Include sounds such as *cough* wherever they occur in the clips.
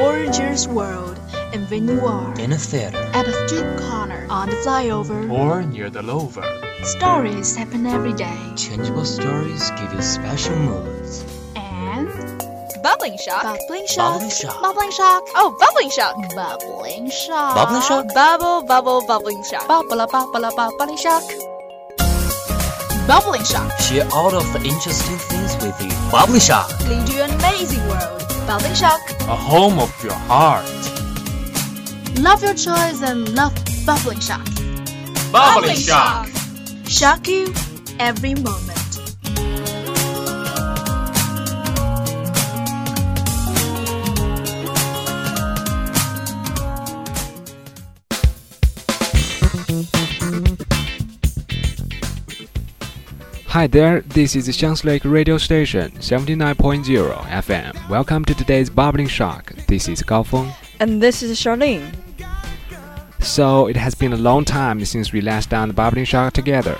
gorgeous world, and when you are in a theater, at a street corner, on the flyover, or near the lover. Stories happen every day. Changeable stories give you special moods. And Bubbling shock. bubbling shock. Bubbling shock. bubbling shock, Oh, bubbling shock. bubbling shock, Bubbling shock? Bubble, bubble, bubbling shock. bubble, bubble, bubbling shock, bubbling shock. Share all of the interesting things with you. Bubbling shock. Lead you an amazing world. Bubbling shock. A home of your heart. Love your choice and love bubbling shock. Bubbling shock. Shock you every moment. Hi there, this is Xiang's Lake Radio Station 79.0 FM. Welcome to today's Bubbling Shock. This is Gao Feng. And this is Charlene. So, it has been a long time since we last done the Bubbling Shock together.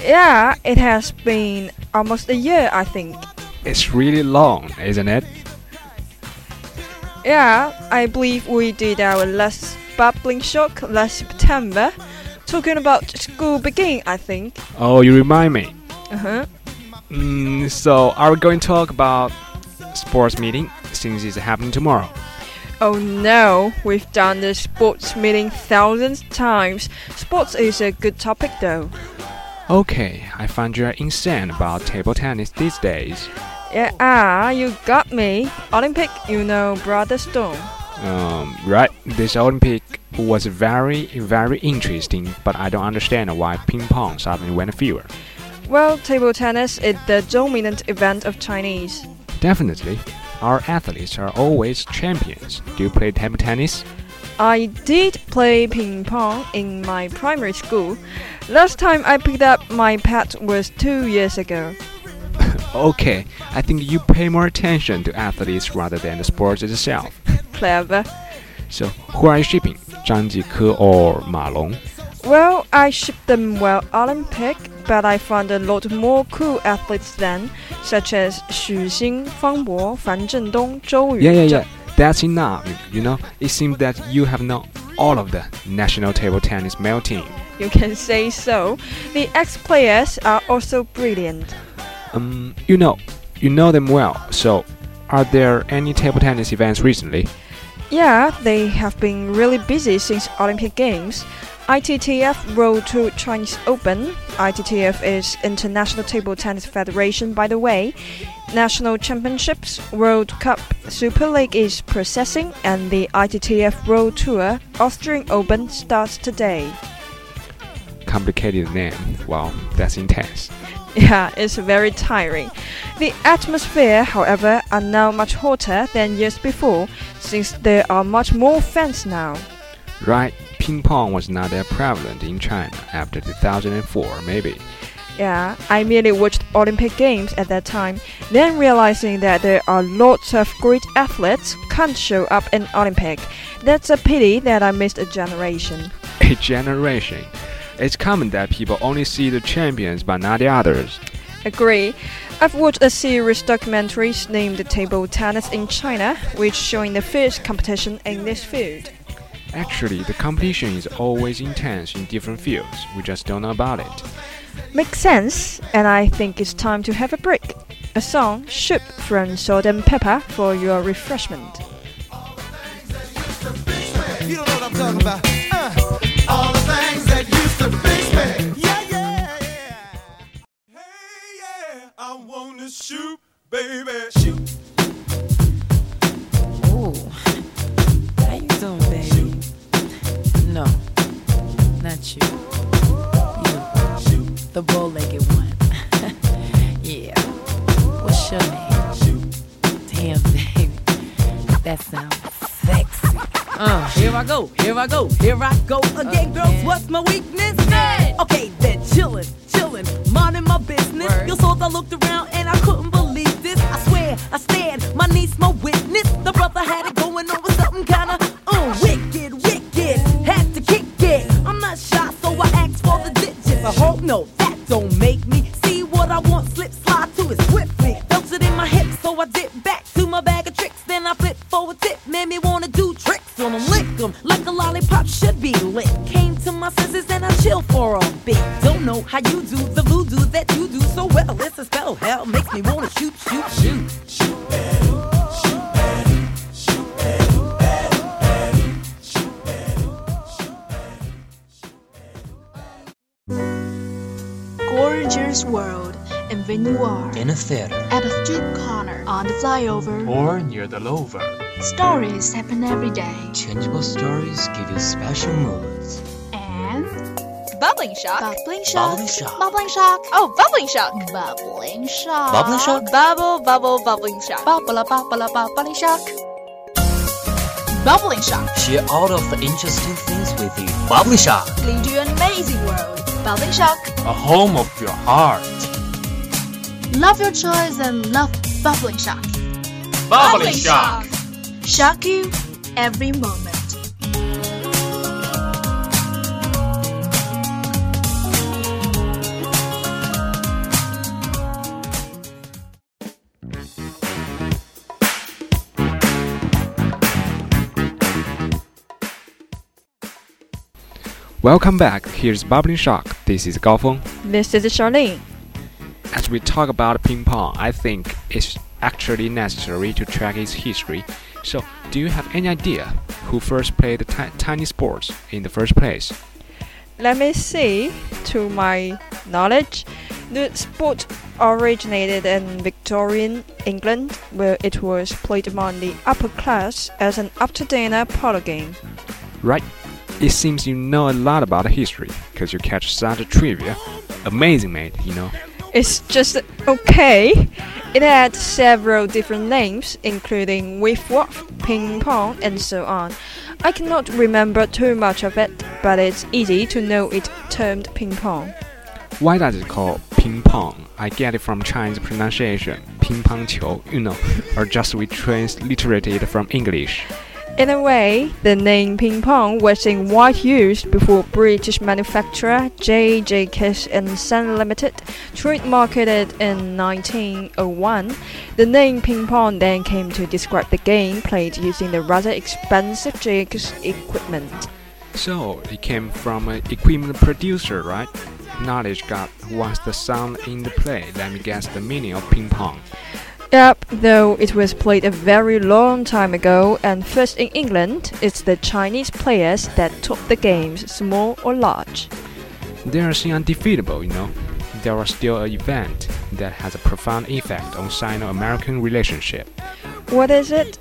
Yeah, it has been almost a year, I think. It's really long, isn't it? Yeah, I believe we did our last bubbling shock last September. Talking about school begin, I think. Oh, you remind me. Uh huh. Mm, so, are we going to talk about sports meeting since it's happening tomorrow? Oh no, we've done the sports meeting thousands times. Sports is a good topic though. Okay, I find you're insane about table tennis these days. Yeah, ah, you got me. Olympic, you know, Brother Stone. Um, right, this Olympic was very, very interesting, but I don't understand why ping pong suddenly went fever. Well, table tennis is the dominant event of Chinese. Definitely, our athletes are always champions. Do you play table tennis? I did play ping pong in my primary school. Last time I picked up my pet was two years ago. *laughs* Okay, I think you pay more attention to athletes rather than the sport itself. *laughs* Clever. So, who are you shipping? Zhang Jike or Ma Long? Well, I shipped them well Olympic, but I found a lot more cool athletes then, such as Xu Xin, Fang Bo, Fan Zhendong, Zhou Yu. Yeah, yeah, yeah. That's enough. You know, it seems that you have known all of the national table tennis male team. You can say so. The ex-players are also brilliant. Um, you know, you know them well. So, are there any table tennis events recently? Yeah, they have been really busy since Olympic Games. ITTF Road to Chinese Open. ITTF is International Table Tennis Federation, by the way. National Championships, World Cup, Super League is processing, and the ITTF Road Tour Austrian Open starts today. Complicated name. Wow, that's intense. Yeah, it's very tiring. The atmosphere, however, are now much hotter than years before, since there are much more fans now. Right, ping pong was not that prevalent in China after 2004, maybe. Yeah, I merely watched Olympic Games at that time, then realizing that there are lots of great athletes can't show up in Olympic. That's a pity that I missed a generation. *laughs* A generation. It's common that people only see the champions but not the others. Agree. I've watched a series documentaries named Table Tennis in China, which showing the fierce competition in this field. Actually, the competition is always intense in different fields. We just don't know about it. Makes sense, and I think it's time to have a break. A song, Shoop from Salt-N-Pepa, for your refreshment. You here I go, here I go again, girls. What's my weakness? Okay, then chillin', chillin', minding my business. You saw I looked around and I couldn't believe this. I swear, I stand, my niece, my witness. The brother had it going on with something kinda uh, wicked, wicked. Had to kick it. I'm not shy, so I asked for the digits. I hope no, that don't make me see what I want. Slip slide to it swiftly. Felt it in my hips, so I dip back to my bag of tricks. Then I flip forward tip, made me wanna do tricks on them, lick them like senses and I chill for a bit. Don't know how you do the voodoo that you do so well. It's a spell, hell makes me wanna shoot, shoot, shoot. Gorgeous world, and when you are In a theater. at a street corner, on the flyover, Or near the lover. stories happen every day. Changeable stories give you special moods. And Bubbling shock. bubbling shock, Bubbling shock. bubbling shock, Oh, bubbling shock. bubbling shock, Bubbling shock? Bubble, bubble, bubbling shock. bubble, bubble, bubbling shock, bubbling shock. Share all of the interesting things with you. Bubbly Shock. Lead you an amazing world. Bubbling shock. A home of your heart. Love your choice and love Bubbling shock. Bubbling shock. Shock you every moment. Welcome back. Here's Bubbling Shock. This is Gaofeng. This is Charlene. As we talk about ping pong, I think it's actually necessary to track its history. So, do you have any idea who first played the ti- tiny sports in the first place? Let me see. To my knowledge, the sport originated in Victorian England, where it was played among the upper class as an after-dinner parlor game. Right? It seems you know a lot about history, because you catch such a trivia. Amazing, mate, you know. It's just okay. It had several different names, including whiff waff, ping pong, and so on. I cannot remember too much of it, but it's easy to know it termed ping pong. Why does it call ping pong? I get it from Chinese pronunciation, ping pong 球, you know, or just we transliterated it from English. In a way, the name ping pong was in wide use before British manufacturer J. Jaques and Son Limited trademarked it in 1901. The name ping pong then came to describe the game played using the rather expensive Jaques equipment. So, it came from an equipment producer, right? Knowledge got once the sound in the play, let me guess the meaning of ping pong. Yep, though it was played a very long time ago and first in England, it's the Chinese players that taught the games, small or large. They are seen undefeatable, you know. There was still an event that has a profound effect on Sino-American relationship. What is it?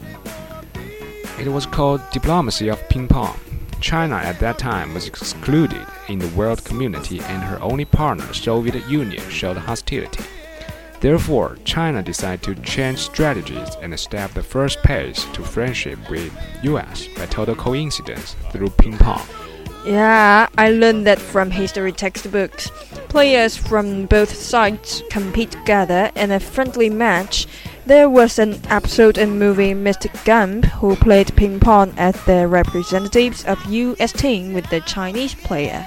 It was called diplomacy of ping pong. China at that time was excluded in the world community and her only partner, Soviet Union, showed hostility. Therefore, China decided to change strategies and step the first pace to friendship with US by total coincidence through ping pong. Yeah, I learned that from history textbooks. Players from both sides compete together in a friendly match. There was an episode in movie Mr. Gump who played ping pong as the representatives of US team with the Chinese player.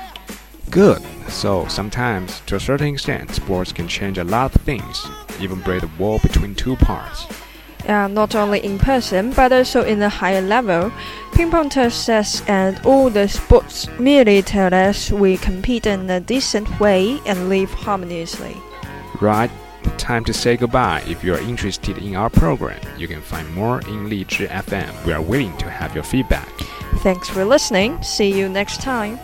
Good. So sometimes, to a certain extent, sports can change a lot of things, even break the wall between two parts. Uh, not only in person but also in a higher level. Ping pong tests and all the sports merely tell us we compete in a decent way and live harmoniously. Right? Time to say goodbye. If you are interested in our program, you can find more in Lizhi FM. We are willing to have your feedback. Thanks for listening. See you next time.